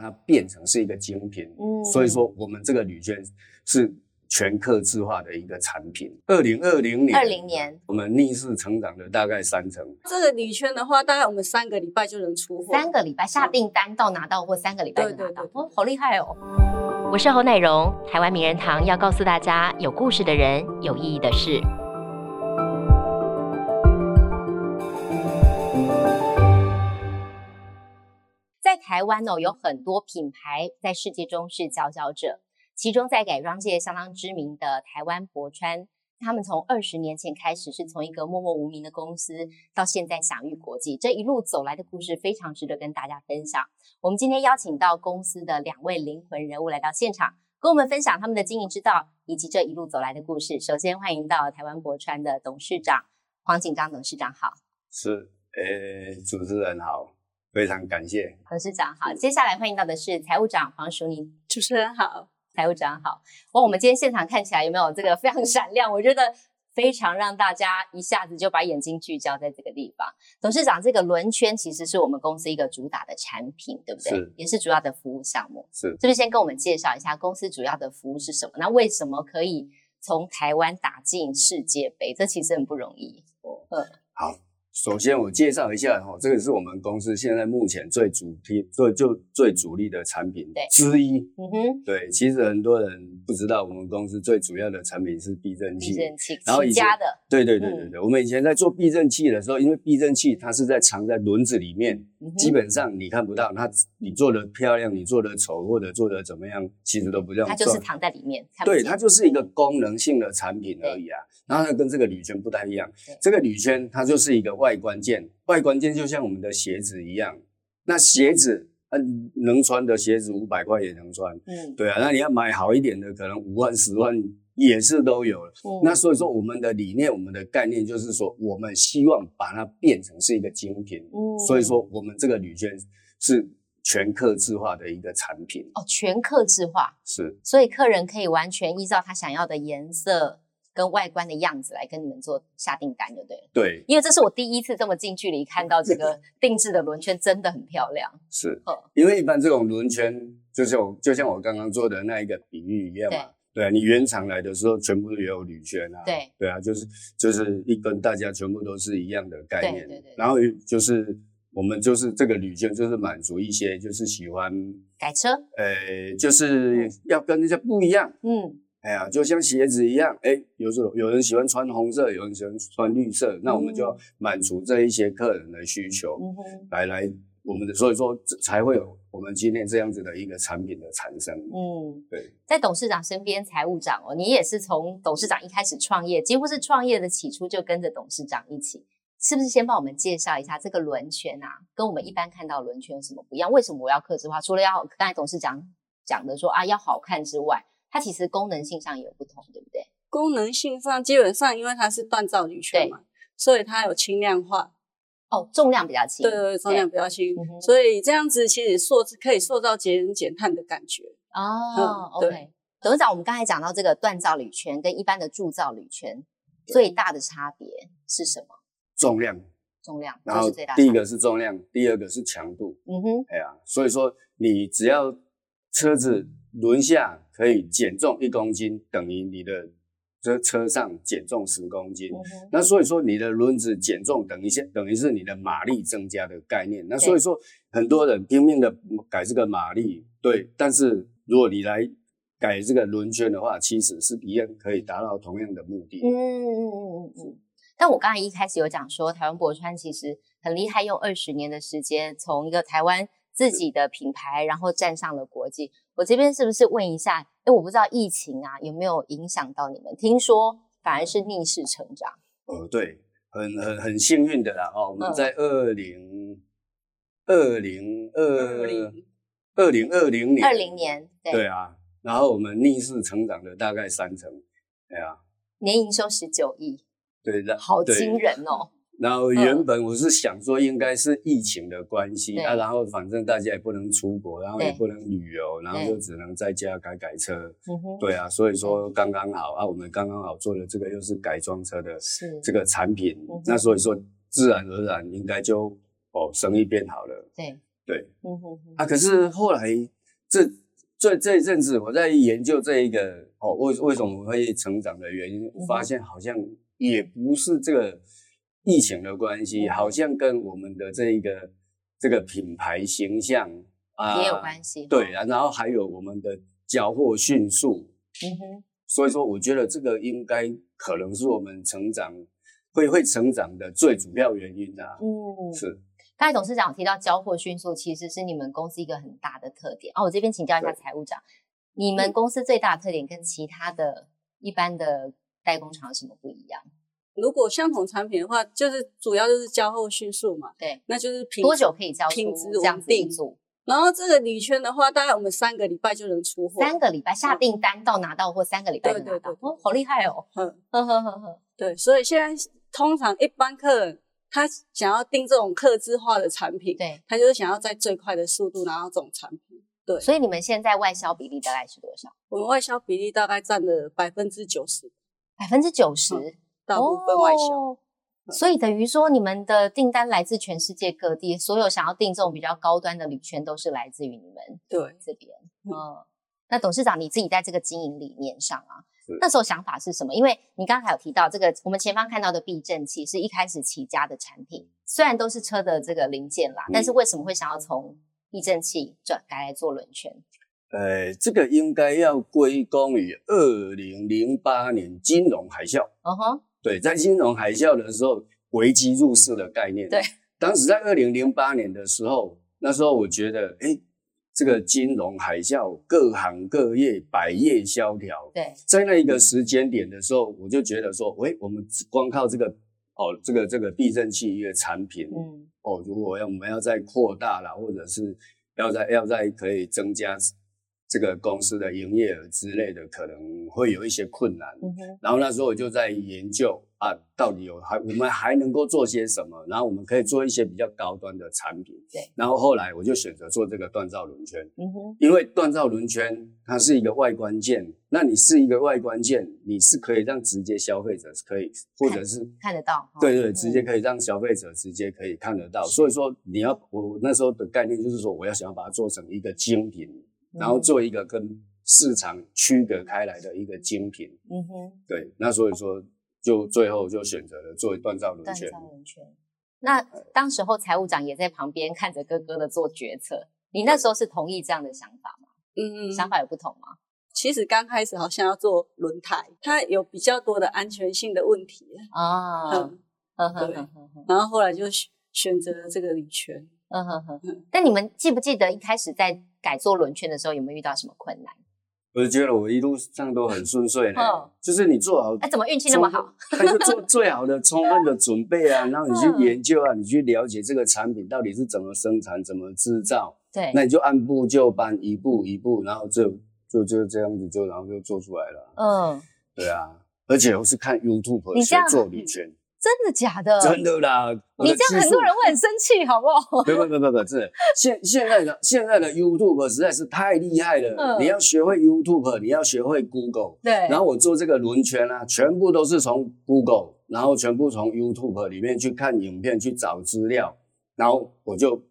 它变成是一个精品。嗯，所以说我们这个铝圈是全客制化的一个产品。二零二零年，二零年我们逆势成长了大概三成。这个铝圈的话，大概我们三个礼拜就能出货。三个礼拜下订单到拿到货，三个礼拜就拿到。哦，好厉害哦！我是侯乃荣，台湾名人堂要告诉大家：有故事的人，有意义的事。台湾哦，有很多品牌在世界中是佼佼者。其中在改装界相当知名的台湾博川，他们从二十年前开始是从一个默默无名的公司，到现在享誉国际。这一路走来的故事非常值得跟大家分享。我们今天邀请到公司的两位灵魂人物来到现场，跟我们分享他们的经营之道以及这一路走来的故事。首先欢迎到台湾博川的董事长黄景章董事长好，是，呃，主持人好。非常感谢董事长好，接下来欢迎到的是财务长黄淑妮，主持人好，财务长好。哇，我们今天现场看起来有没有这个非常闪亮？我觉得非常让大家一下子就把眼睛聚焦在这个地方。董事长，这个轮圈其实是我们公司一个主打的产品，对不对？是，也是主要的服务项目。是，是不是先跟我们介绍一下公司主要的服务是什么？那为什么可以从台湾打进世界杯？这其实很不容易。嗯，好。首先，我介绍一下哈，这个是我们公司现在目前最主题、最就最主力的产品之一。嗯哼，对，其实很多人不知道，我们公司最主要的产品是避震器。避震器，然后以前的，对对对对对，我们以前在做避震器的时候，因为避震器它是在藏在轮子里面，基本上你看不到它，你做的漂亮，你做的丑或者做的怎么样，其实都不叫。它就是藏在里面。对，它就是一个功能性的产品而已啊。然后它跟这个铝圈不太一样，这个铝圈它就是一个外观件，外观件就像我们的鞋子一样。那鞋子，嗯，能穿的鞋子五百块也能穿，嗯，对啊。那你要买好一点的，可能五万、十万也是都有了。那所以说，我们的理念、我们的概念就是说，我们希望把它变成是一个精品。嗯，所以说我们这个铝圈是全客制化的一个产品。哦，全客制化是，所以客人可以完全依照他想要的颜色。跟外观的样子来跟你们做下订单就对了。对，因为这是我第一次这么近距离看到这个 定制的轮圈，真的很漂亮。是，因为一般这种轮圈，就像就像我刚刚做的那一个比喻一样嘛。对，你原厂来的时候全部都有铝圈啊。对，对啊，就是就是一根，大家全部都是一样的概念。对对对。然后就是我们就是这个铝圈，就是满足一些就是喜欢改车，呃，就是要跟人家不一样。嗯。哎呀，就像鞋子一样，哎，有时候有人喜欢穿红色，有人喜欢穿绿色，那我们就要满足这一些客人的需求，来来我们的，所以说才会有我们今天这样子的一个产品的产生。嗯，对，在董事长身边，财务长哦，你也是从董事长一开始创业，几乎是创业的起初就跟着董事长一起，是不是？先帮我们介绍一下这个轮圈啊，跟我们一般看到轮圈有什么不一样？为什么我要刻字化？除了要刚才董事长讲的说啊要好看之外。它其实功能性上也有不同，对不对？功能性上基本上，因为它是锻造铝圈嘛，所以它有轻量化。哦，重量比较轻。对对，重量比较轻，所以这样子其实塑可以塑造节能减碳的感觉。哦，OK。董事长，我们刚才讲到这个锻造铝圈跟一般的铸造铝圈最大的差别是什么？重量。重量。然后第一个是重量，第二个是强度。嗯哼。哎呀，所以说你只要车子。轮下可以减重一公斤，等于你的这车上减重十公斤。那所以说你的轮子减重等于是等于是你的马力增加的概念。那所以说很多人拼命的改这个马力，对。但是如果你来改这个轮圈的话，其实是一样可以达到同样的目的。嗯嗯嗯嗯嗯。但我刚才一开始有讲说，台湾博川其实很厉害，用二十年的时间从一个台湾。自己的品牌，然后站上了国际。我这边是不是问一下？哎，我不知道疫情啊有没有影响到你们？听说反而是逆势成长。哦，对，很很很幸运的啦。哦，我们在二零二零二零二零二零年，二零年，对啊。然后我们逆势成长了大概三成，对啊。年营收十九亿，对的，好惊人哦。然后原本我是想说，应该是疫情的关系啊，然后反正大家也不能出国，然后也不能旅游，然后就只能在家改改车。对啊，所以说刚刚好啊，我们刚刚好做的这个又是改装车的这个产品，那所以说自然而然应该就哦生意变好了。对对啊，可是后来这这这一阵子我在研究这一个哦，为为什么会成长的原因，嗯发现好像也不是这个疫情的关系，嗯好像跟我们的这一个这个品牌形象啊也有关系。对，啊，然后还有我们的交货迅速，嗯哼，所以说我觉得这个应该可能是我们成长会会成长的最主要原因啊。嗯，是，刚才董事长提到交货迅速，其实是你们公司一个很大的特点。哦，我这边请教一下财务长，你们公司最大的特点跟其他的一般的代工厂有什么不一样？如果相同产品的话，就是主要就是交货迅速嘛，对，那就是品多久可以交出品质这样稳定。子一组？然后这个铝圈的话，大概我们三个礼拜就能出货。三个礼拜下订单到拿到货，三个礼拜就拿到对对对，对哦，好厉害哦！嗯，呵呵呵呵，对，所以现在通常一般客人他想要订这种客制化的产品，对，他就是想要在最快的速度拿到这种产品。对，所以你们现在外销比例大概是多少？我们外销比例大概占了百分之九十，百分之九十，大部分外销。哦所以等于说，你们的订单来自全世界各地，所有想要订这种比较高端的旅圈，都是来自于你们对，这边。嗯，那董事长你自己在这个经营理念上啊，那时候想法是什么？因为你刚才有提到这个，我们前方看到的避震器是一开始起家的产品，虽然都是车的这个零件啦，嗯但是为什么会想要从避震器转改来做轮圈？呃，这个应该要归功于二零零八年金融海啸。嗯哼，对，在金融海啸的时候，危机入市的概念。对，当时在二零零八年的时候，那时候我觉得，哎，这个金融海啸，各行各业百业萧条。对，在那一个时间点的时候，我就觉得说，喂，我们光靠这个哦，这个这个避震器一个产品，嗯，哦，如果要我们要再扩大了，或者是要再要再可以增加这个公司的营业额之类的，可能会有一些困难。然后那时候我就在研究啊，到底有还我们还能够做些什么？然后我们可以做一些比较高端的产品。对。然后后来我就选择做这个锻造轮圈，嗯哼，因为锻造轮圈它是一个外观件，那你是一个外观件，你是可以让直接消费者是可以，或者是看得到。对对，嗯直接可以让消费者直接可以看得到。所以说你要我那时候的概念就是说，我要想要把它做成一个精品，然后嗯做一个跟市场区隔开来的一个精品。嗯哼，对，那所以说就最后就选择了做锻造轮锻圈。造轮圈。那当时候财务长也在旁边看着哥哥的做决策，你那时候是同意这样的想法吗？嗯，想法有不同吗？其实刚开始好像要做轮胎，它有比较多的安全性的问题，啊，嗯，对然后后来就选选择了这个铝圈。嗯哼哼嗯。但你们记不记得一开始在改做轮圈的时候，有没有遇到什么困难？我就觉得我一路上都很顺遂呢嗯，就是你做好哎，怎么运气那么好？他就做最好的充分的准备啊，然后你嗯去研究啊，你去了解这个产品到底是怎么生产、怎么制造，对，那你就按部就班，一步一步，然后就就就这样子就然后就做出来了。嗯，对啊，而且我是看 YouTube 学你这样做铝圈，真的假的？真的啦。我你这样很多人会很生气，好不好？不不不不不，真的，现现在的现在的 YouTube 实在是太厉害了。嗯你要学会 YouTube，你要学会 Google。对，然后我做这个轮圈啊，全部都是从 Google，然后全部从 YouTube 里面去看影片，去找资料，然后我就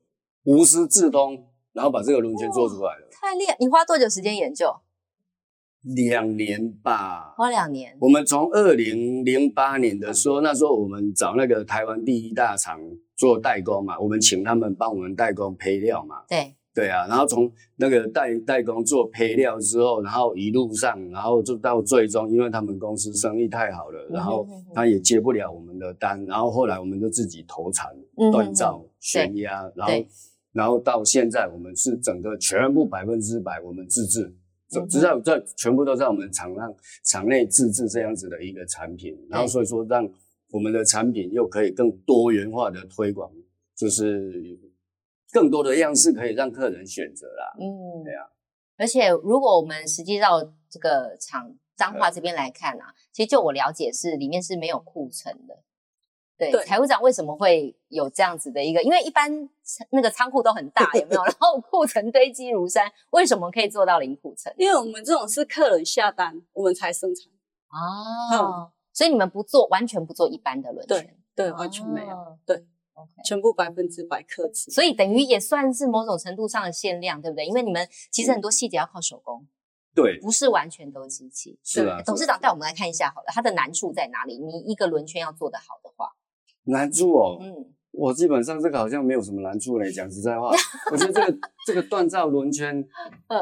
无师自通，然后把这个轮圈做出来了。太厉害！你花多久时间研究？两年吧，花两年。我们从二零零八年的时候，那时候我们找那个台湾第一大厂做代工嘛，我们请他们帮我们代工配料嘛。对，对啊，然后从那个代代工做配料之后，然后一路上，然后就到最终，因为他们公司生意太好了，然后他也接不了我们的单，然后后来我们就自己投产、锻造、悬压，然后然后到现在我们是整个全部百分之百我们自制，只在在全部都在我们厂上厂内自制这样子的一个产品，然后所以说让我们的产品又可以更多元化的推广，就是更多的样式可以让客人选择啦。嗯，对啊。而且如果我们实际到这个厂彰化这边来看啊，其实就我了解是里面是没有库存的。对，对财务长为什么会有这样子的一个？因为一般那个仓库都很大，有没有？然后库存堆积如山，为什么可以做到零库存？因为我们这种是客人下单，我们才生产，哦，所以你们不做，完全不做一般的轮圈，对，完全没有。哦对 OK，全部百分之百克制。所以等于也算是某种程度上的限量，对不对？因为你们其实很多细节要靠手工，对，不是完全都机器。是啊。董事长带我们来看一下好了，它的难处在哪里？你一个轮圈要做得好的话，难处哦，嗯，我基本上这个好像没有什么难处嘞。讲实在话，我觉得这个这个锻造轮圈，嗯，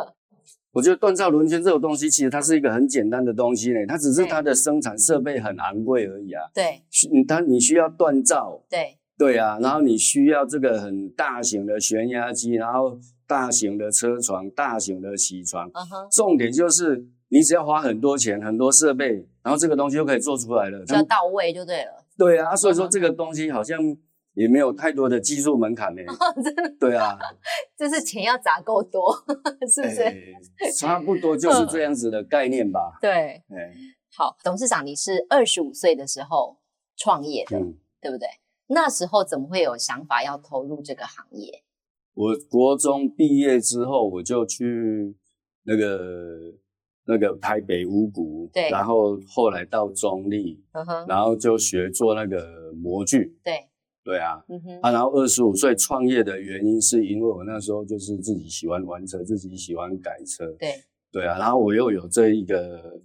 我觉得锻造轮圈这种东西，其实它是一个很简单的东西嘞，它只是它的生产设备很昂贵而已啊。对需它你需要锻造，对，对啊，然后你需要这个很大型的旋压机，然后大型的车床、大型的铣床，嗯哼，重点就是你只要花很多钱、很多设备，然后这个东西就可以做出来了。就要到位就对了。对啊，所以说这个东西好像也没有太多的技术门槛呢。真的，对啊，就是钱要砸够多，是不是？哎差不多就是这样子的概念吧。对，哎，好，董事长，你是二十五岁的时候创业的，嗯，对不对？那时候怎么会有想法要投入这个行业？我国中毕业之后，我就去那个那个台北五谷，对。然后后来到中立，嗯哼，然后就学做那个模具。对，对啊，嗯哼，啊，然后二十五岁创业的原因是因为我那时候就是自己喜欢玩车，自己喜欢改车。对，对啊，然后我又有这一个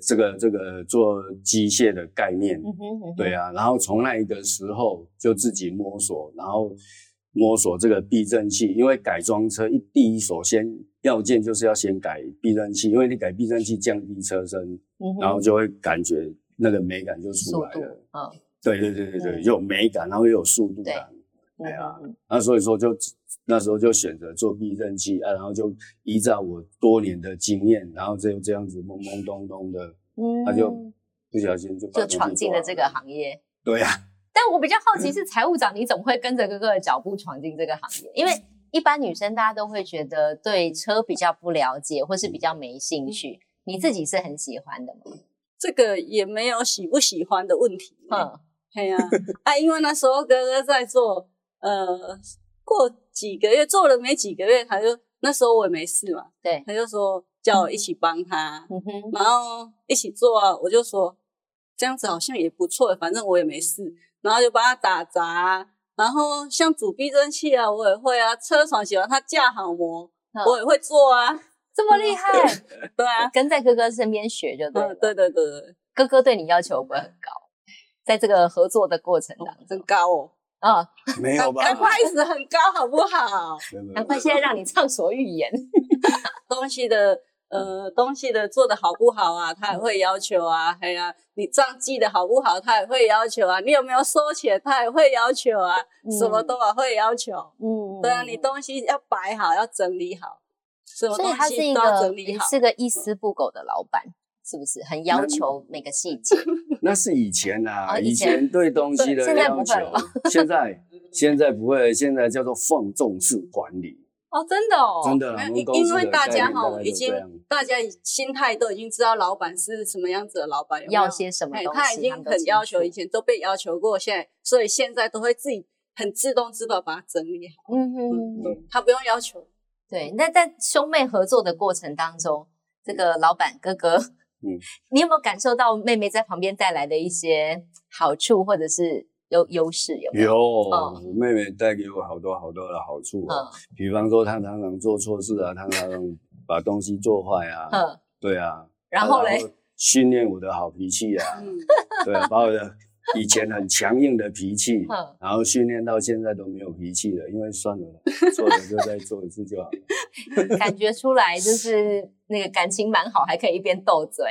这个这个做机械的概念，嗯哼，嗯。哼。对，啊，然后从那一个时候就自己摸索，然后摸索这个避震器，因为改装车一第一首先要件就是要先改避震器，因为你改避震器降低车身，嗯然后就会感觉那个美感就出来了。，嗯，对对对对对，嗯有美感，然后又有速度感。对啊嗯那所以说就那时候就选择做避震器啊，然后就依照我多年的经验，然后就这样子懵懵懂懂的，嗯他就不小心就把就闯进了这个行业。对呀、但我比较好奇是 财务长，你怎么会跟着哥哥的脚步闯进这个行业？因为一般女生大家都会觉得对车比较不了解，或是比较没兴趣。你自己是很喜欢的吗？这个也没有喜不喜欢的问题。嗯，对呀、啊，因为那时候哥哥在做，呃，过几个月做了没几个月，他就那时候我也没事嘛，对，他就说叫我一起帮他，然后一起做啊，我就说这样子好像也不错，反正我也没事，然后就帮他打杂，然后像煮避震器啊，我也会啊，车床喜欢它架好模，嗯我也会做啊，这么厉害，对啊，跟在哥哥身边学就对了。嗯，对对对对，哥哥对你要求不会很高？在这个合作的过程当真中，高哦，啊，没有吧？刚开始很高，好不好？难怪现在让你畅所欲言。东西的呃东西的做的好不好啊，他也会要求啊。哎呀、你账记的好不好，他也会要求啊。你有没有收钱，他也会要求啊。什么都啊会要求。嗯对啊，你东西要摆好，要整理好，什么东他是一西都要整理好。是个一丝不苟的老板，是不是很要求每个细节？那是以前啊、哦以以前前对东西的对现在要求不会了，现在现在不会，现在叫做放纵式管理，哦，真的哦，真的啦。因为大家哈已经大家心态都已经知道老板是什么样子的老板，有有要些什么东西，哎他已经很要求，以前都被要求过，现在所以现在都会自己很自动自发把它整理好。嗯哼，嗯，他不用要求。对。那在兄妹合作的过程当中，这个老板哥哥，嗯，你有没有感受到妹妹在旁边带来的一些好处或者是优优势？有没有？妹妹带给我好多好多的好处啊。嗯比方说，她常常做错事啊，她常常把东西做坏啊，嗯，对啊。然后嘞，训练我的好脾气啊，嗯，对啊，把我的以前很强硬的脾气嗯，然后训练到现在都没有脾气了，因为算了，错了就再做一次就好了。感觉出来就是那个感情蛮好，还可以一边斗嘴。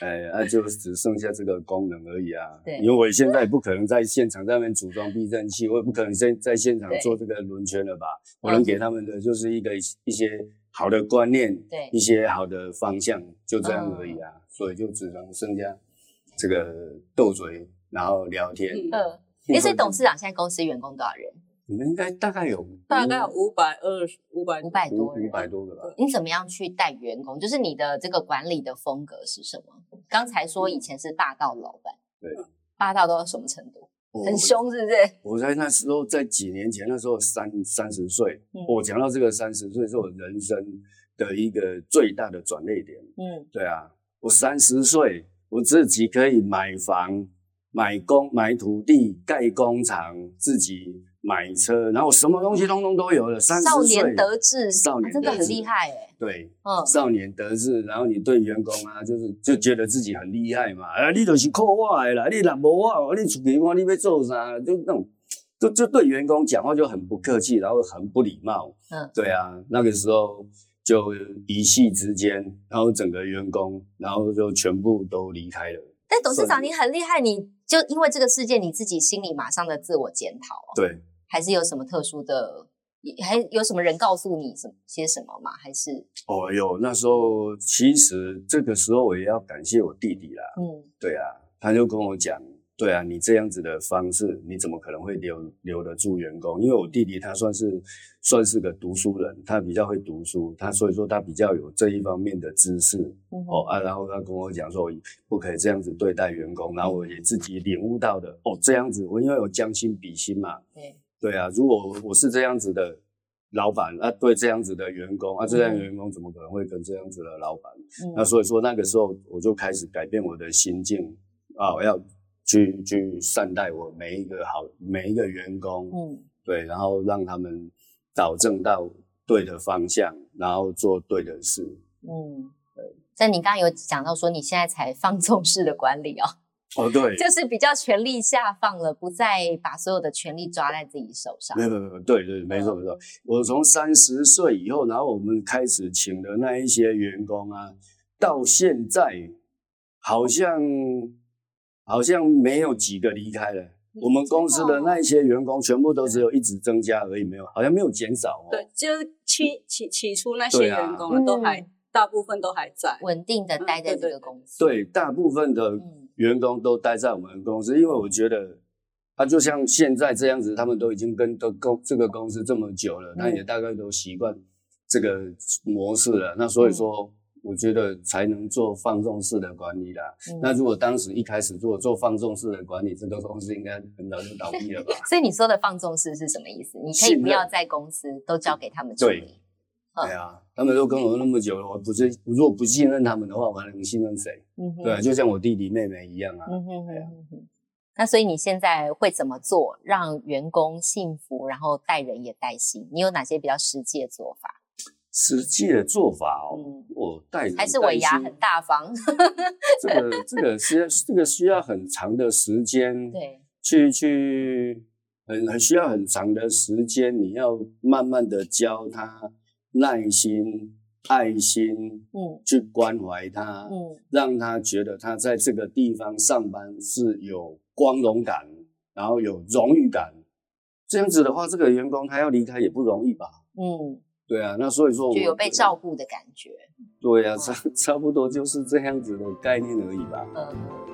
哎，那、就只剩下这个功能而已啊。对因为我现在不可能在现场在那边组装避震器，我也不可能在在现场做这个轮圈了吧？我嗯能给他们的就是一个一些好的观念，对一些好的方向，就这样而已嗯啊。所以就只能剩下这个斗嘴，然后聊天。嗯嗯，诶所以董事长现在公司员工多少人？你们应该大概有大概有五百二十五百五百多五。百多个吧。你怎么样去带员工？就是你的这个管理的风格是什么？刚才说以前是霸道老板，对，霸道到什么程度？很凶，是不是？我在那时候，在几年前，那时候三三十岁，嗯我讲到这个三十岁是我人生的一个最大的转捩点。嗯对啊，我三十岁，我自己可以买房，买工买土地盖工厂，自己买车，然后什么东西通通都有了。三少十岁年得志，少年啊真的很厉害哎。对，嗯，少年得志，然后你对员工啊，就是就觉得自己很厉害嘛，啊，你就是靠我的啦，你若无我，你出去我你要做啥，就那种，就就对员工讲话就很不客气，然后很不礼貌。嗯，对啊，那个时候就一夕之间，然后整个员工，然后就全部都离开了。但董事长算你很厉害，你就因为这个事件，你自己心里马上的自我检讨哦，对，还是有什么特殊的？还有什么人告诉你什么些什么吗？还是哦哟，那时候其实这个时候我也要感谢我弟弟啦。嗯对啊，他就跟我讲，对啊，你这样子的方式，你怎么可能会留留得住员工？因为我弟弟他算是算是个读书人，他比较会读书，他所以说他比较有这一方面的知识嗯哦啊，然后他跟我讲说不可以这样子对待员工，然后我也自己领悟到的哦，这样子我因为有将心比心嘛，对对啊，如果我是这样子的老板啊，对这样子的员工啊，这样的员工怎么可能会跟这样子的老板？嗯那所以说那个时候我就开始改变我的心境啊，我要去去善待我每一个好每一个员工，嗯对，然后让他们导正到对的方向，然后做对的事。嗯，对。但你刚刚有讲到说你现在才放纵式的管理哦，哦，对，就是比较权力下放了，不再把所有的权力抓在自己手上没。有没有没有，对对，没错没错。我从三十岁以后，然后我们开始请的那一些员工啊，到现在好像好像没有几个离开了。我们公司的那一些员工全部都只有一直增加而已，没有，好像没有减少哦。对，就是起起起初那些员工啊，都还嗯大部分都还在。稳定的待在这嗯对对个公司。对，大部分的嗯员工都待在我们公司，因为我觉得，啊，就像现在这样子，他们都已经跟都公这个公司这么久了，那也大概都习惯这个模式了。那所以说，我觉得才能做放纵式的管理啦。嗯那如果当时一开始做做放纵式的管理，这个公司应该很早就倒闭了吧？所以你说的放纵式是什么意思？你可以不要在公司都交给他们处对理。嗯对啊，他们都跟我那么久了，我不是如果不信任他们的话，我还能信任谁？对啊，就像我弟弟妹妹一样啊。嗯哼哼。那所以你现在会怎么做，让员工幸福，然后带人也带心？你有哪些比较实际的做法？实际的做法哦，嗯我带人还是我牙很大方？这个 这个需要这个需要很长的时间，对，去去很很需要很长的时间，你要慢慢的教他耐心、爱心，嗯去关怀他，嗯让他觉得他在这个地方上班是有光荣感，然后有荣誉感。这样子的话，这个员工他要离开也不容易吧？嗯，对啊，那所以说我就有被照顾的感觉。对啊，差差不多就是这样子的概念而已吧。嗯。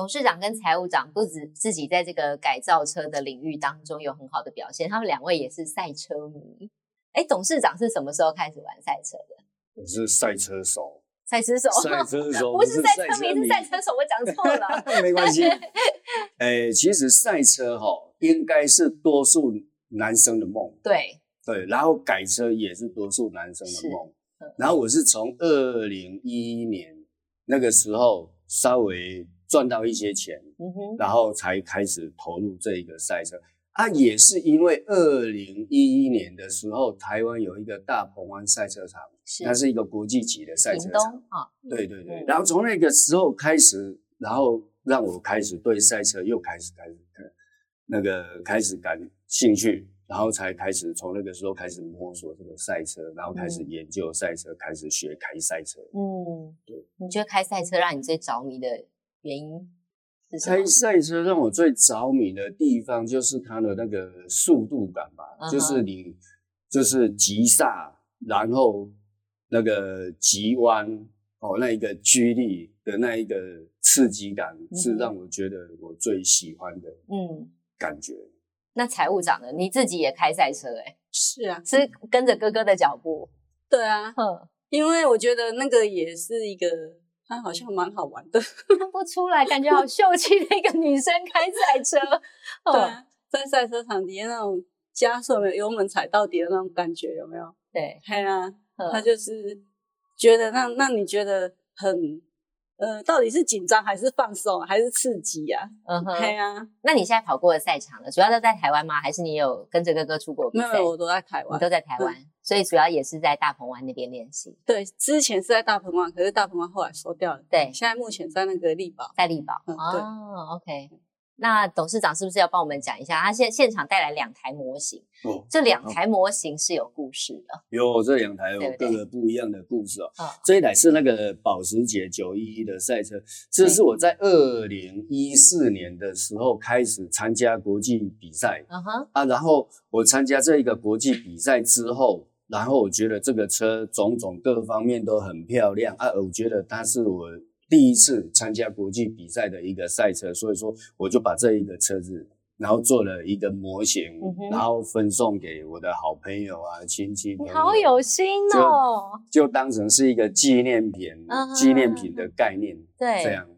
董事长跟财务长不止自己在这个改造车的领域当中有很好的表现，他们两位也是赛车迷。哎，董事长是什么时候开始玩赛车的？我是赛车手，赛车手，赛车手 不是赛车迷，是赛车手，我讲错了。没关系。哎，其实赛车哈、应该是多数男生的梦，对，对，然后改车也是多数男生的梦嗯。然后我是从二零一一年那个时候稍微赚到一些钱，嗯哼，然后才开始投入这一个赛车。啊，也是因为二零一一年的时候，台湾有一个大鹏湾赛车场，是它是一个国际级的赛车场。啊，对对对嗯，然后从那个时候开始，然后让我开始对赛车又开始开始那个开始感兴趣，然后才开始从那个时候开始摸索这个赛车，然后开始研究赛车，开始学开赛车。嗯，对。你觉得开赛车让你最着迷的原因是什么开？赛车让我最着迷的地方就是它的那个速度感吧就是你就是急刹，然后那个急弯哦，那一个居力的那一个刺激感，是让我觉得我最喜欢的嗯，感觉。那财务长呢？你自己也开赛车、欸，是啊，是跟着哥哥的脚步。对啊，哼，因为我觉得那个也是一个，它好像蛮好玩的。看不出来，感觉好秀气的一个女生开赛车。对在赛车场底下那种加速没有油门踩到底的那种感觉，有没有？对，嘿啊，嗯他就是觉得那那你觉得很呃，到底是紧张还是放松还是刺激呀、嗯啊？嗯哼。啊，那你现在跑过的赛场呢？主要都在台湾吗？还是你有跟着哥哥出国比赛？没有，我都在台湾。你都在台湾，所以主要也是在大鹏湾那边练习，对，之前是在大鹏湾，可是大鹏湾后来收掉了。对现在目前在那个力宝。在力宝。嗯对哦，OK。那董事长是不是要帮我们讲一下？他现现场带来两台模型，哦，这两台模型是有故事的。有这两台有各个不一样的故事哦。嗯，这一台是那个保时捷九一一的赛车，这是我在二零一四年的时候开始参加国际比赛嗯哼，啊，然后我参加这一个国际比赛之后，然后我觉得这个车种种各方面都很漂亮啊，我觉得它是我第一次参加国际比赛的一个赛车，所以说我就把这一个车子。然后做了一个模型，嗯然后分送给我的好朋友啊、亲戚。你好有心哦。就当成是一个纪念品、嗯纪念品的概念，对，这样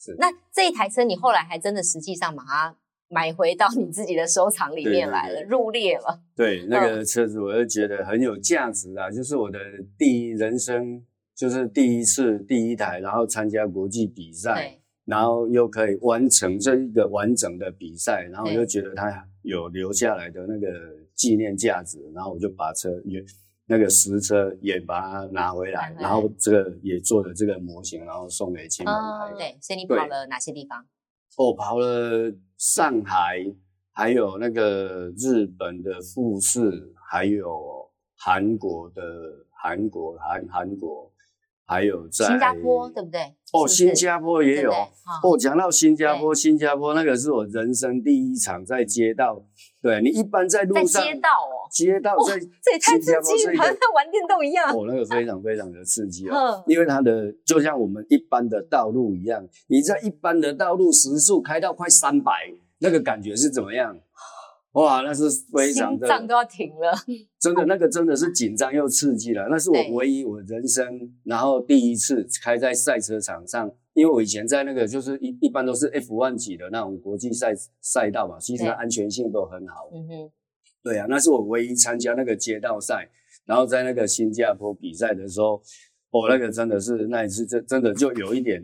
是。那这一台车你后来还真的实际上把它买回到你自己的收藏里面来了，对对入列了。对那嗯个车子，我就觉得很有价值啊，就是我的第一人生，就是第一次第一台，然后参加国际比赛，对，然后又可以完成这一个完整的比赛，然后我就觉得它有留下来的那个纪念价值，然后我就把车也那个实车也把它拿回来，拿回来然后这个也做了这个模型，然后送给亲朋好友。对，所以你跑了哪些地方？我跑了上海，还有那个日本的富士，还有韩国的韩国韩韩国，还有在新加坡对不对？哦，是是新加坡也有。对对哦哦，讲到新加坡，新加坡那个是我人生第一场在街道。对你一般在路在上，街道哦，街道在这也太刺激好像在玩电动一样。哦，那个非常非常的刺激哦。嗯，因为它的就像我们一般的道路一样，你在一般的道路时速开到快三百，那个感觉是怎么样？哇，那是非常的，心脏都要停了。真的那个真的是紧张又刺激了。那是我唯一我人生然后第一次开在赛车场上，因为我以前在那个就是一一般都是 F1 级的那种国际赛赛道嘛，其实安全性都很好。嗯哼，对啊，那是我唯一参加那个街道赛，然后在那个新加坡比赛的时候，哦，那个真的是那一次真真的就有一点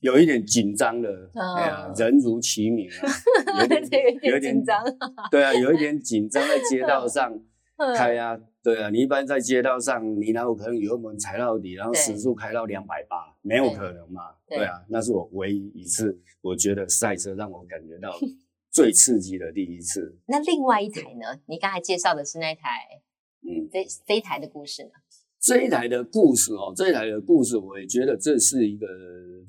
有一点紧张了，嗯哎呀，人如其名啊，有点点紧张。对啊，有一点紧张在街道上 嗯开啊，对啊，你一般在街道上，你哪有可能油门踩到底，然后对时速开到两百八，没有可能嘛，对对啊，那是我唯一一次，我觉得赛车让我感觉到最刺激的第一次，那另外一台呢？你刚才介绍的是那台嗯。这这一台的故事呢？这一台的故事哦，这一台的故事，我也觉得这是一个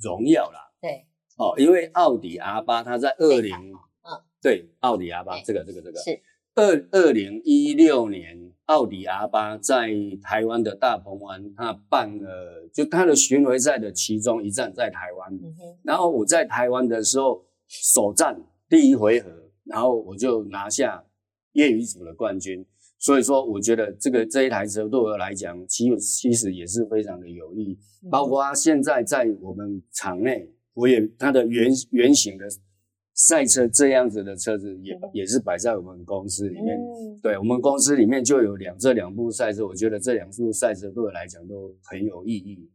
荣耀啦。对，哦，因为奥迪 R 八它在二零嗯，对，奥迪 R 八这个这个这个是二二零一六年，奥迪 R 八在台湾的大鹏湾，它办了就它的巡回赛的其中一站在台湾。然后我在台湾的时候，首战第一回合，然后我就拿下业余组的冠军。所以说，我觉得这个这一台车对我来讲，其实其实也是非常的有意义。嗯包括它现在在我们场内，我也它的原原型的赛车这样子的车子也、嗯也是摆在我们公司里面。嗯对我们公司里面就有两这两部赛车，我觉得这两部赛车对我来讲都很有意义。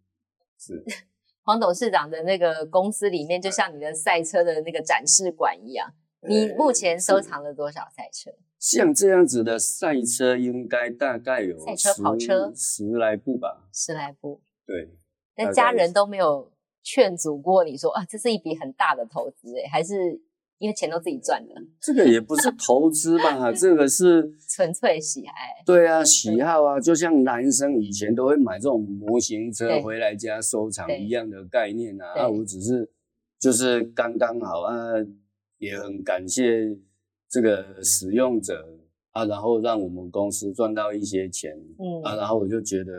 是，黄董事长的那个公司里面，就像你的赛车的那个展示馆一样。你目前收藏了多少赛车？像这样子的赛车，应该大概有赛车跑车十十来部吧。十来部。对，但家人都没有劝阻过你说啊，这是一笔很大的投资哎，还是因为钱都自己赚的，这个也不是投资吧，这个是纯粹喜爱。对啊，喜好啊，就像男生以前都会买这种模型车回来家收藏一样的概念啊。那啊，我只是就是刚刚好啊，也很感谢这个使用者啊，然后让我们公司赚到一些钱嗯啊，然后我就觉得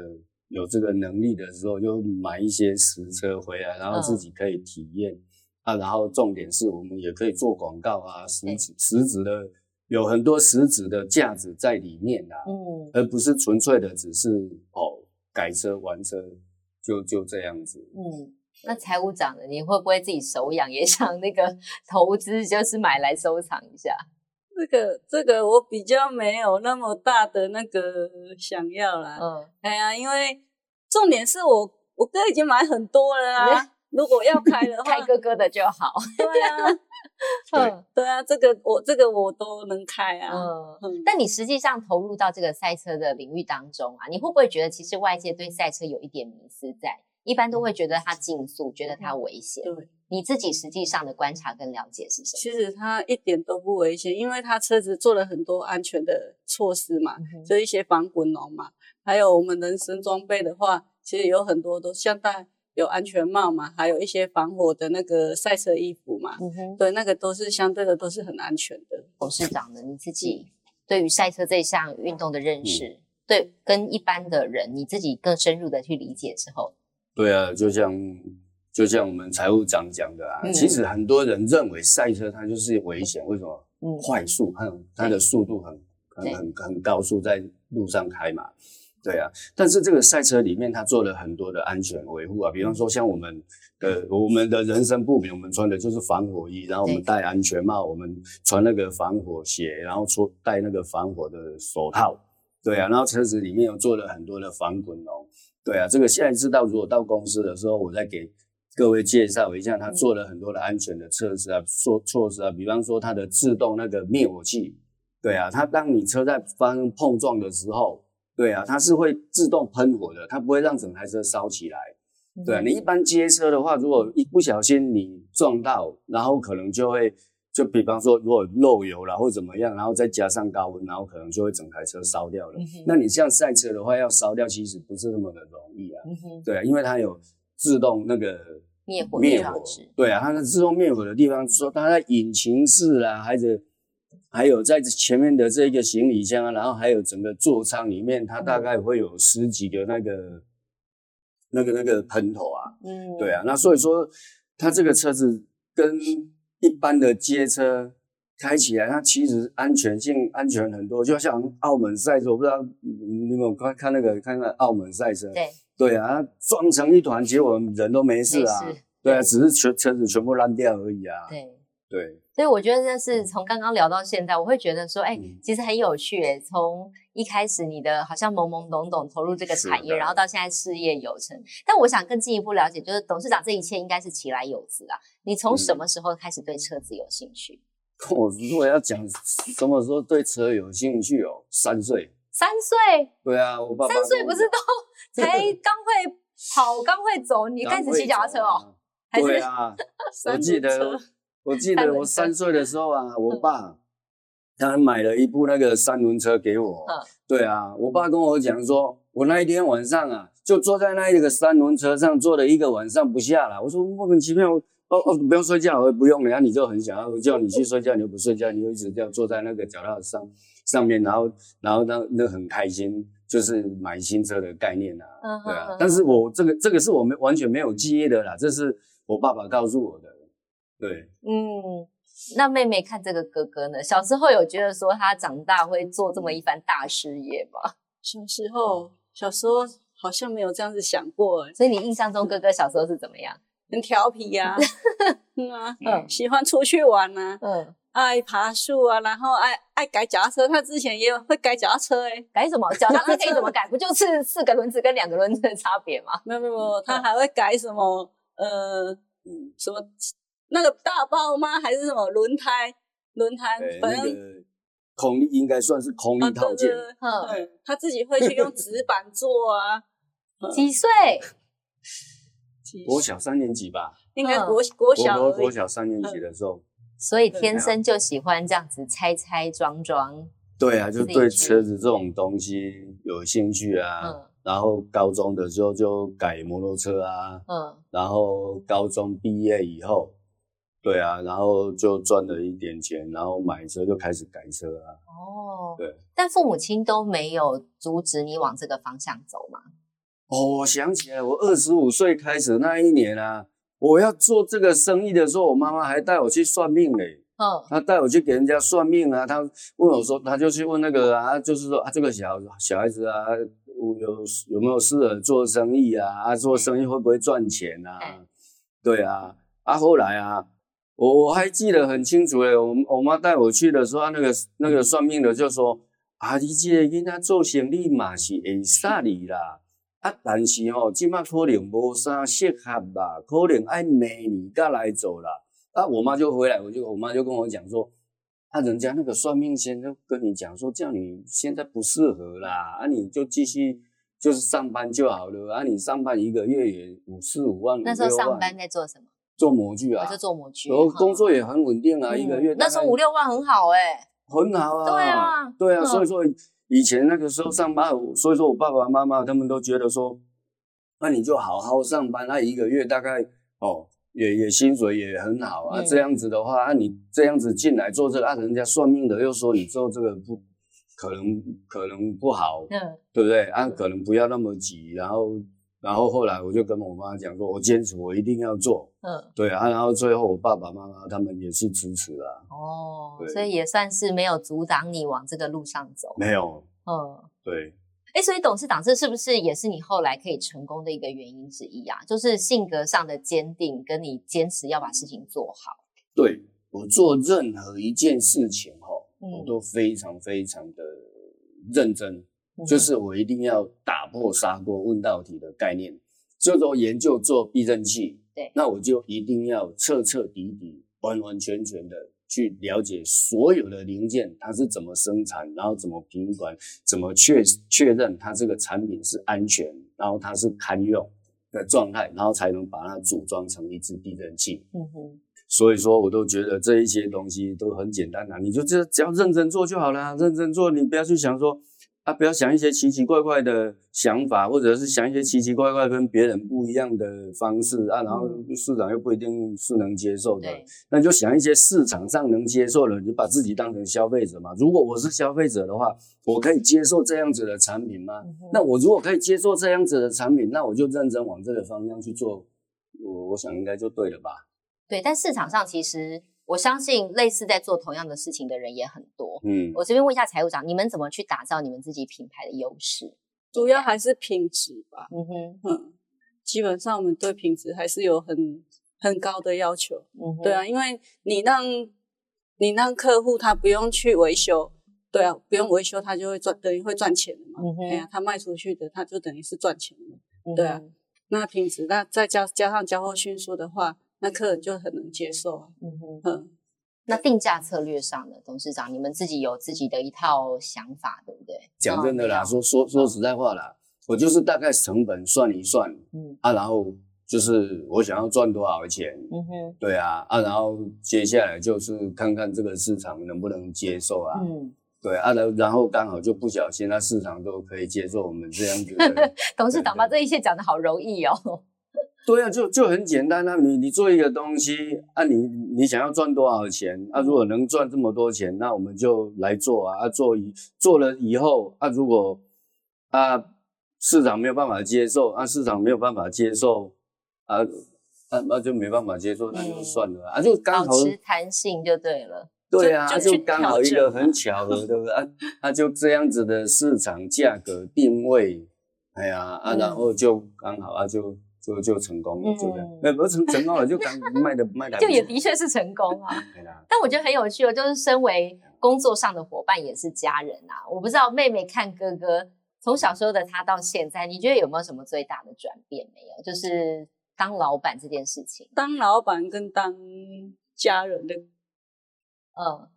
有这个能力的时候，就买一些实车回来，然后自己可以体验、啊，然后重点是我们也可以做广告啊，实质实质的有很多实质的价值在里面啊，嗯，而不是纯粹的只是哦改车玩车就就这样子。嗯，那财务长呢？你会不会自己手痒，也想那个投资，就是买来收藏一下？这个这个我比较没有那么大的那个想要啦。嗯，哎呀，因为重点是我我哥已经买很多了啊。如果要开的 话，开哥哥的就好。对啊，嗯，对啊，这个我这个我都能开啊。嗯，嗯，但你实际上投入到这个赛车的领域当中啊，你会不会觉得其实外界对赛车有一点迷思在？一般都会觉得它竞速，觉得它危险。对，你自己实际上的观察跟了解是什么？其实它一点都不危险，因为它车子做了很多安全的措施嘛，嗯就一些防滚笼嘛，还有我们人身装备的话，其实有很多都像戴有安全帽嘛，还有一些防火的那个赛车衣服嘛，嗯哼，对，那个都是相对的都是很安全的。董事长呢，你自己对于赛车这项运动的嗯认识，对跟一般的人你自己更深入的去理解之后，对啊，就像就像我们财务长讲的啊，嗯其实很多人认为赛车它就是危险，为什么？嗯快速，还有它的速度很很很很高速，在路上开嘛。对啊，但是这个赛车里面，它做了很多的安全维护啊，比方说像我们的我们的人身部品，我们穿的就是防火衣，然后我们戴安全帽，我们穿那个防火鞋，然后出戴那个防火的手套。对啊，然后车子里面又做了很多的防滚笼。对啊，这个下一次到如果到公司的时候，我再给各位介绍一下，它做了很多的安全的测试啊，措措施啊，比方说它的自动那个灭火器，对啊，它当你车在发生碰撞的时候，对啊，它是会自动喷火的，它不会让整台车烧起来。对啊，你一般街车的话，如果一不小心你撞到，然后可能就会，就比方说如果漏油了或怎么样，然后再加上高温，然后可能就会整台车烧掉了。嗯那你像赛车的话，要烧掉其实不是那么的容易啊。嗯，对啊，因为它有自动那个灭火灭火的装置，对啊，它的自动灭火的地方，说它在引擎室啦，还是还有在前面的这个行李箱啊，然后还有整个座舱里面，它大概会有十几个那个那个那个喷头啊，嗯，对啊，那所以说它这个车子跟一般的街车开起来，它其实安全性安全很多，就像澳门赛车，我不知道你你有没有看看那个看看澳门赛车，对，对啊，撞成一团，结果人都没事啊。事，对啊，只是全车子全部烂掉而已啊，对。对，所以我觉得这是从刚刚聊到现在，我会觉得说，哎、嗯其实很有趣哎。从一开始你的好像懵懵懂懂投入这个产业，然后到现在事业有成。但我想更进一步了解，就是董事长这一切应该是其来有自啊。你从什嗯么时候开始对车子有兴趣？我如果要讲什么时候对车有兴趣哦，三岁，三岁，对啊，我爸爸三岁不是都 才刚会跑、刚会走，你开始骑脚踏车哦？还是对啊，我三记得我记得我三岁的时候啊，嗯我爸他买了一部那个三轮车给我嗯。对啊，我爸跟我讲说，我那一天晚上啊，就坐在那一个三轮车上坐了一个晚上不下来。我说莫名其妙，哦哦，不用睡觉，我不用了，然后你就很想要叫你去睡觉，你又不睡觉，你就一直这样坐在那个脚踏上上面，然后然后那那很开心，就是买新车的概念啊。嗯对啊，但是我这个这个是我们完全没有记忆的啦，这是我爸爸告诉我的。对，嗯，那妹妹看这个哥哥呢？小时候有觉得说他长大会做这么一番大事业吗？小时候，小时候好像没有这样子想过，哎，所以你印象中哥哥小时候是怎么样？很调皮呀、嗯啊，嗯 喜欢出去玩呐、嗯，爱爬树啊，然后爱爱改脚踏车。他之前也有会改脚踏车、哎，改什么？脚踏车可以怎么改？不就是四个轮子跟两个轮子的差别吗？没有没有没有，他还会改什么呃嗯什么那个大包吗？还是什么轮胎？轮胎哎，反正、那个空力应该算是空啊力套件对对。对嗯，对，他自己会去用纸板做啊。几岁？国小三年级吧，应该嗯国国小国。国小三年级的时候，所以天生就喜欢这样子拆拆装装。对啊，就对车子这种东西有兴趣啊。嗯然后高中的时候就改摩托车啊，嗯然后高中毕业以后，对啊，然后就赚了一点钱，然后买车就开始改车啊。哦，对。但父母亲都没有阻止你往这个方向走吗？哦，我想起来，我二十五岁开始那一年啊，我要做这个生意的时候，我妈妈还带我去算命嘞。嗯她带我去给人家算命啊，她问我说，她就去问那个啊，就是说啊，这个小小孩子啊，有有有没有适合做生意啊？啊，做生意会不会赚钱啊哎？对啊，啊，后来啊，我我还记得很清楚诶，我我妈带我去的时候，那个那个算命的就说：“啊，你这个囡仔做生意嘛是会使你啦，啊，但是吼、即马可能无啥适合吧，可能爱明年再来做啦。”啊，我妈就回来，我就我妈就跟我讲说：“啊，人家那个算命先生跟你讲说，叫你现在不适合啦，啊，你就继续就是上班就好了，啊，你上班一个月也五四五万，那时候上班在做什么？做模具啊。我，就做模具，然后工作也很稳定啊，嗯一个月那时候五六万很好哎，很好啊，对啊。对啊，嗯。所以说以前那个时候上班，所以说我爸爸妈妈他们都觉得说，那你就好好上班，那一个月大概哦也也薪水也很好啊，嗯。这样子的话，啊你这样子进来做这个，啊人家算命的又说你做这个不可能可能不好，嗯。对不对？啊可能不要那么急，然后然后后来我就跟我妈讲说，我坚持我一定要做，嗯，对啊，然后最后我爸爸妈妈他们也是支持啊，哦，所以也算是没有阻挡你往这个路上走，没有，嗯。对。哎，所以董事长，这是不是也是你后来可以成功的一个原因之一啊？就是性格上的坚定，跟你坚持要把事情做好。对我做任何一件事情哈，我嗯，都非常非常的认真，嗯就是我一定要打破砂锅问到底的概念。就说研究做避震器，对那我就一定要彻彻底底、完完全全的去了解所有的零件它是怎么生产，然后怎么品管，怎么确确认它这个产品是安全，然后它是堪用的状态，然后才能把它组装成一支避震器。嗯哼，所以说，我都觉得这一些东西都很简单啊，你就这只要认真做就好了，认真做，你不要去想说啊，不要想一些奇奇怪怪的想法，或者是想一些奇奇怪怪跟别人不一样的方式啊，然后市场又不一定是能接受的，那你就想一些市场上能接受的，你就把自己当成消费者嘛。如果我是消费者的话，我可以接受这样子的产品吗？嗯那我如果可以接受这样子的产品，那我就认真往这个方向去做，我我想应该就对了吧。对，但市场上其实我相信类似在做同样的事情的人也很多。嗯，我这边问一下财务长，你们怎么去打造你们自己品牌的优势？主要还是品质吧。嗯哼，嗯，基本上我们对品质还是有很很高的要求。嗯哼，对啊，因为你让你让客户他不用去维修，对啊，不用维修他就会赚，等于会赚钱的嘛。嗯哼哎呀、他卖出去的他就等于是赚钱的嘛。嗯，对啊那品质，那再加加上交货迅速的话，那客人就很能接受啊。嗯哼。嗯，那定价策略上呢，董事长，你们自己有自己的一套想法，对不对？讲真的啦，哦说说说实在话啦，我就是大概成本算一算嗯啊，然后就是我想要赚多少钱，嗯哼，对啊啊，然后接下来就是看看这个市场能不能接受啊，嗯，对啊，然然后刚好就不小心，那市场都可以接受我们这样子，董事长把这一切讲得好容易哦。对啊，就就很简单啊，你你做一个东西啊，你你想要赚多少钱啊？如果能赚这么多钱，那我们就来做啊，啊做以做了以后啊，如果啊市场没有办法接受，啊市场没有办法接受啊啊那就没办法接受，那就算了啊，就刚好保持弹性就对了。对啊，就就去就刚好一个很巧合，对不对？啊啊就这样子的市场价格定位，哎呀啊，嗯然后就刚好啊就。就就成功了，就这样嗯，呃，不成成功了，就刚卖的卖的，就也的确是成功啊。对啦，但我觉得很有趣哦，就是身为工作上的伙伴，也是家人啊。我不知道妹妹看哥哥从小时候的他到现在，你觉得有没有什么最大的转变没有？就是当老板这件事情，当老板跟当家人的嗯，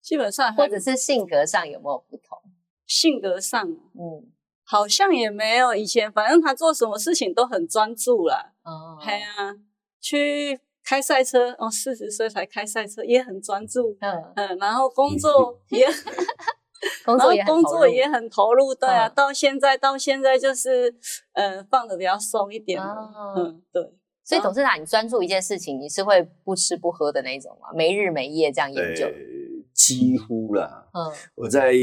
基本上或者是性格上有没有不同？性格上嗯，好像也没有以前，反正他做什么事情都很专注啦。哦，对啊、去开赛车哦，四十岁才开赛车，也很专注。嗯，嗯，然后工作 也，工然后工作也很投入，对啊，嗯到现在到现在就是，呃，放的比较松一点嗯，对，所以董事长，你专注一件事情，你是会不吃不喝的那种吗？没日没夜这样研究呃？，几乎啦。嗯我在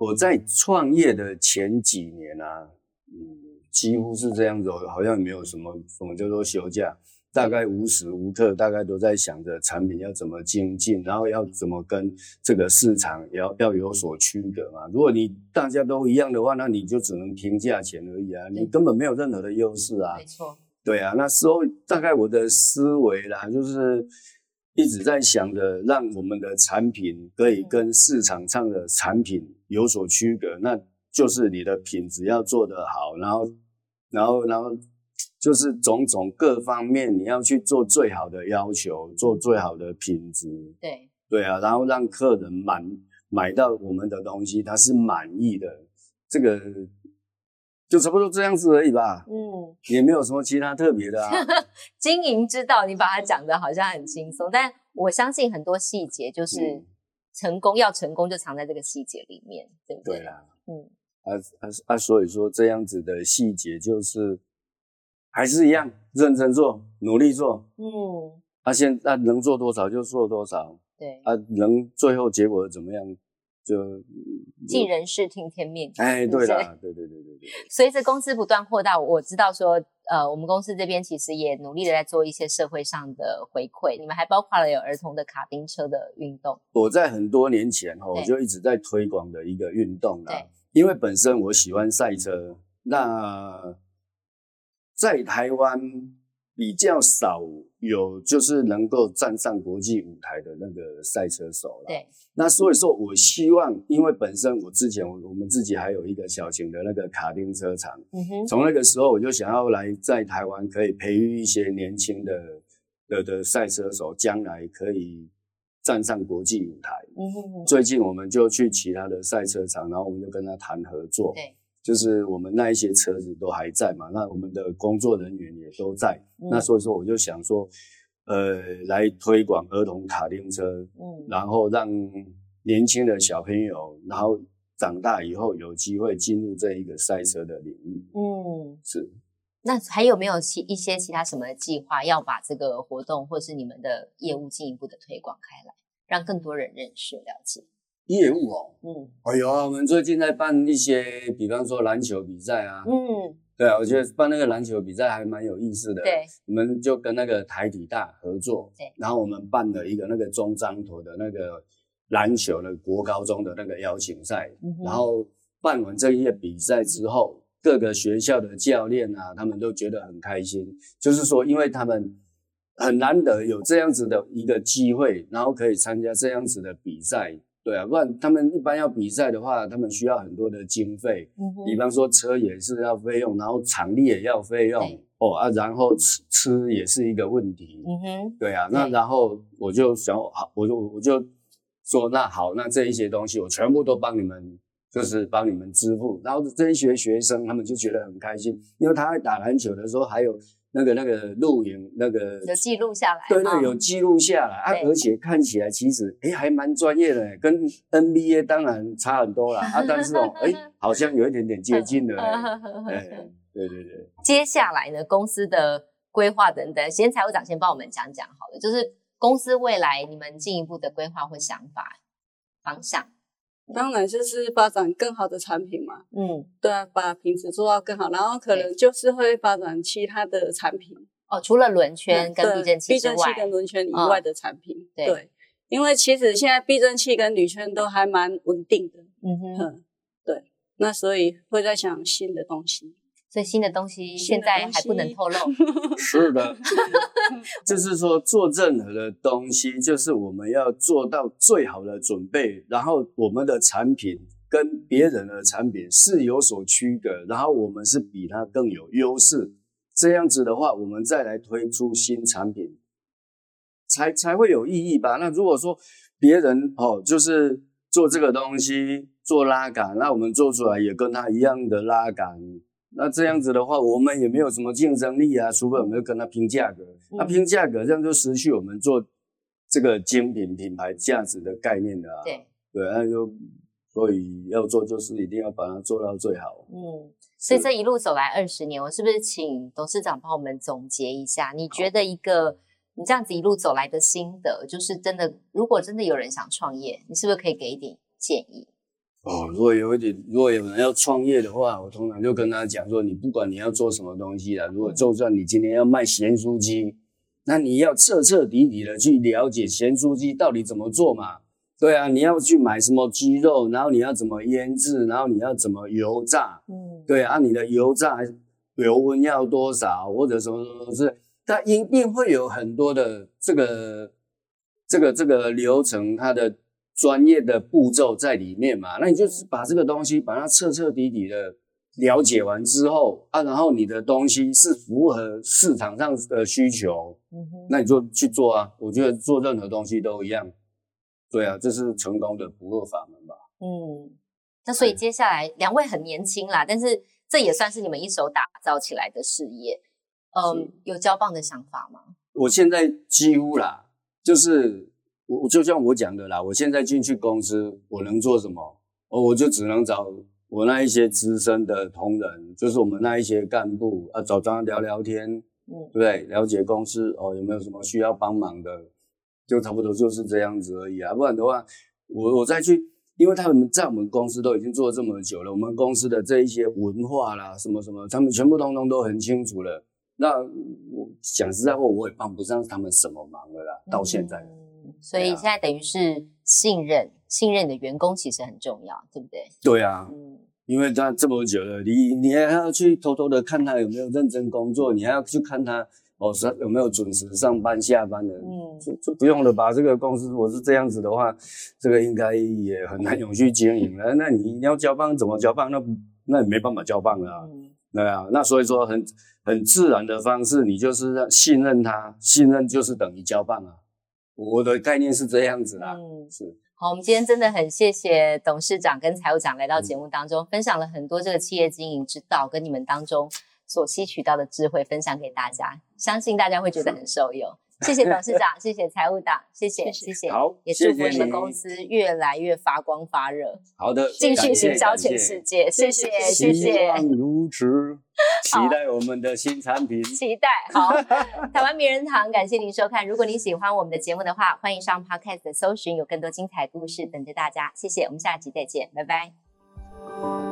我在创业的前几年啊，嗯，几乎是这样子，哦好像没有什么什么叫做休假，大概无时无刻大概都在想着产品要怎么精进，然后要怎么跟这个市场要要有所区隔嘛。如果你大家都一样的话，那你就只能拼价钱而已啊，你根本没有任何的优势啊没。错，对啊，那时候大概我的思维啦，就是一直在想着让我们的产品可以跟市场上的产品有所区隔，那就是你的品质要做得好，然后，然后，然后就是种种各方面你要去做最好的要求，做最好的品质。对，对啊，然后让客人满买到我们的东西，他是满意的，这个就差不多这样子而已吧。嗯，也没有什么其他特别的啊。经营之道，你把它讲的好像很轻松，但我相信很多细节就是嗯成功要成功就藏在这个细节里面，对不对？对啦，嗯，啊啊啊，所以说这样子的细节就是还是一样，认真做，努力做。嗯，啊，现啊能做多少就做多少，对，啊能最后结果怎么样就尽人事听天命。哎，对啦，对对对对对，随着公司不断扩大，我知道说，呃，我们公司这边其实也努力的在做一些社会上的回馈，你们还包括了有儿童的卡丁车的运动，我在很多年前哈，我就一直在推广的一个运动啦对。因为本身我喜欢赛车，那在台湾比较少有就是能够站上国际舞台的那个赛车手了。对，那所以说我希望，因为本身我之前我我们自己还有一个小型的那个卡丁车场，从那个时候我就想要来在台湾可以培育一些年轻的的的赛车手，将来可以站上国际舞台。嗯哼，最近我们就去其他的赛车场，然后我们就跟他谈合作。对，就是我们那一些车子都还在嘛，那我们的工作人员也都在。嗯那所以说我就想说，呃，来推广儿童卡丁车，嗯，然后让年轻的小朋友，然后长大以后有机会进入这一个赛车的领域。嗯，是。那还有没有其一些其他什么的计划，要把这个活动或是你们的业务进一步的推广开来，让更多人认识了解？业务哦，嗯。哎呦，我们最近在办一些，比方说篮球比赛啊，嗯，对啊，我觉得办那个篮球比赛还蛮有意思的。对，我们就跟那个台体大合作，对。然后我们办了一个那个中彰头的那个篮球的国高中的那个邀请赛，嗯然后办完这一届比赛之后，各个学校的教练啊，他们都觉得很开心，就是说，因为他们很难得有这样子的一个机会，然后可以参加这样子的比赛。对啊，不然他们一般要比赛的话，他们需要很多的经费，嗯哼比方说车也是要费用，然后场地也要费用哦啊，然后吃吃也是一个问题。嗯哼，对啊，那然后我就想好，我就我就说那好，那这一些东西我全部都帮你们，就是帮你们支付。然后这一些学生他们就觉得很开心，因为他在打篮球的时候还有那个那个录影那个有记录下来，对对，哦有记录下来啊，而且看起来其实哎还蛮专业的，跟 NBA 当然差很多啦啊，但是哦，哎好像有一点点接近了诶，哎，对对对，接下来呢，公司的规划等等，先财务长先帮我们讲讲好了，就是公司未来你们进一步的规划或想法方向。当然就是发展更好的产品嘛，嗯，对啊，把品质做到更好，然后可能就是会发展其他的产品，哦，除了轮圈跟避震器避之外，震器跟轮圈以外的产品，对对，因为其实现在避震器跟铝圈都还蛮稳定的，嗯哼，嗯，对，那所以会在想新的东西，所以新的东西新现在还不能透露。是的 就是说做任何的东西，就是我们要做到最好的准备，然后我们的产品跟别人的产品是有所区隔，然后我们是比它更有优势，这样子的话，我们再来推出新产品，才才会有意义吧？那如果说别人哦，就是做这个东西做拉杆，那我们做出来也跟他一样的拉杆，那这样子的话，我们也没有什么竞争力啊，除非我们要跟他拼价格。那、嗯拼价格，这样就失去我们做这个精品品牌价值的概念了、啊。对，对，那就所以要做就是一定要把它做到最好。嗯，所以这一路走来二十年，我是不是请董事长帮我们总结一下？你觉得一个你这样子一路走来的心得，就是真的，如果真的有人想创业，你是不是可以给一点建议？哦，如果有一点，如果有人要创业的话，我通常就跟他讲说，你不管你要做什么东西啊，如果就算你今天要卖咸酥鸡，那你要彻彻底底的去了解咸酥鸡到底怎么做嘛。对啊，你要去买什么鸡肉，然后你要怎么腌制，然后你要怎么油炸，嗯，对啊，你的油炸油温要多少，或者什么什么是，它一定会有很多的这个这个这个流程它的专业的步骤在里面嘛，那你就是把这个东西把它彻彻底底的了解完之后啊，然后你的东西是符合市场上的需求，嗯哼，那你就去做啊。我觉得做任何东西都一样，对啊，这是成功的不二法门吧。嗯，那所以接下来两位很年轻啦，但是这也算是你们一手打造起来的事业。嗯，有交棒的想法吗？我现在几乎啦，就是我就像我讲的啦，我现在进去公司，我能做什么？哦，我就只能找我那一些资深的同仁，就是我们那一些干部啊，找他聊聊天，嗯，对不对？了解公司哦，有没有什么需要帮忙的，就差不多就是这样子而已啊。不然的话，我我再去，因为他们在我们公司都已经做这么久了，我们公司的这一些文化啦，什么什么，他们全部通通都很清楚了。那我讲实在话，我也帮不上他们什么忙了啦。到现在，所以现在等于是信任，信任你的员工其实很重要，对不对？对啊，嗯，因为他这么久了，你你还要去偷偷的看他有没有认真工作，你还要去看他哦是有没有准时上班下班的，嗯，就就不用了吧？这个公司我是这样子的话，这个应该也很难永续经营了。那你要交棒怎么交棒？那那也没办法交棒了。对啊，那所以说很很自然的方式，你就是让信任他，信任就是等于交棒啊。我的概念是这样子啦。嗯，是。好，我们今天真的很谢谢董事长跟财务长来到节目当中，分享了很多这个企业经营之道，跟你们当中所吸取到的智慧分享给大家，相信大家会觉得很受用。谢谢董事长，谢谢财务长，谢谢谢谢，好，也祝福你们公司越来越发光发热。好的，继续行销全世界，谢谢谢谢。希望如此，期待我们的新产品，期待。好，台湾名人堂，感谢您收看。如果您喜欢我们的节目的话，欢迎上 Podcast 搜寻，有更多精彩故事等着大家。谢谢，我们下集再见，拜拜。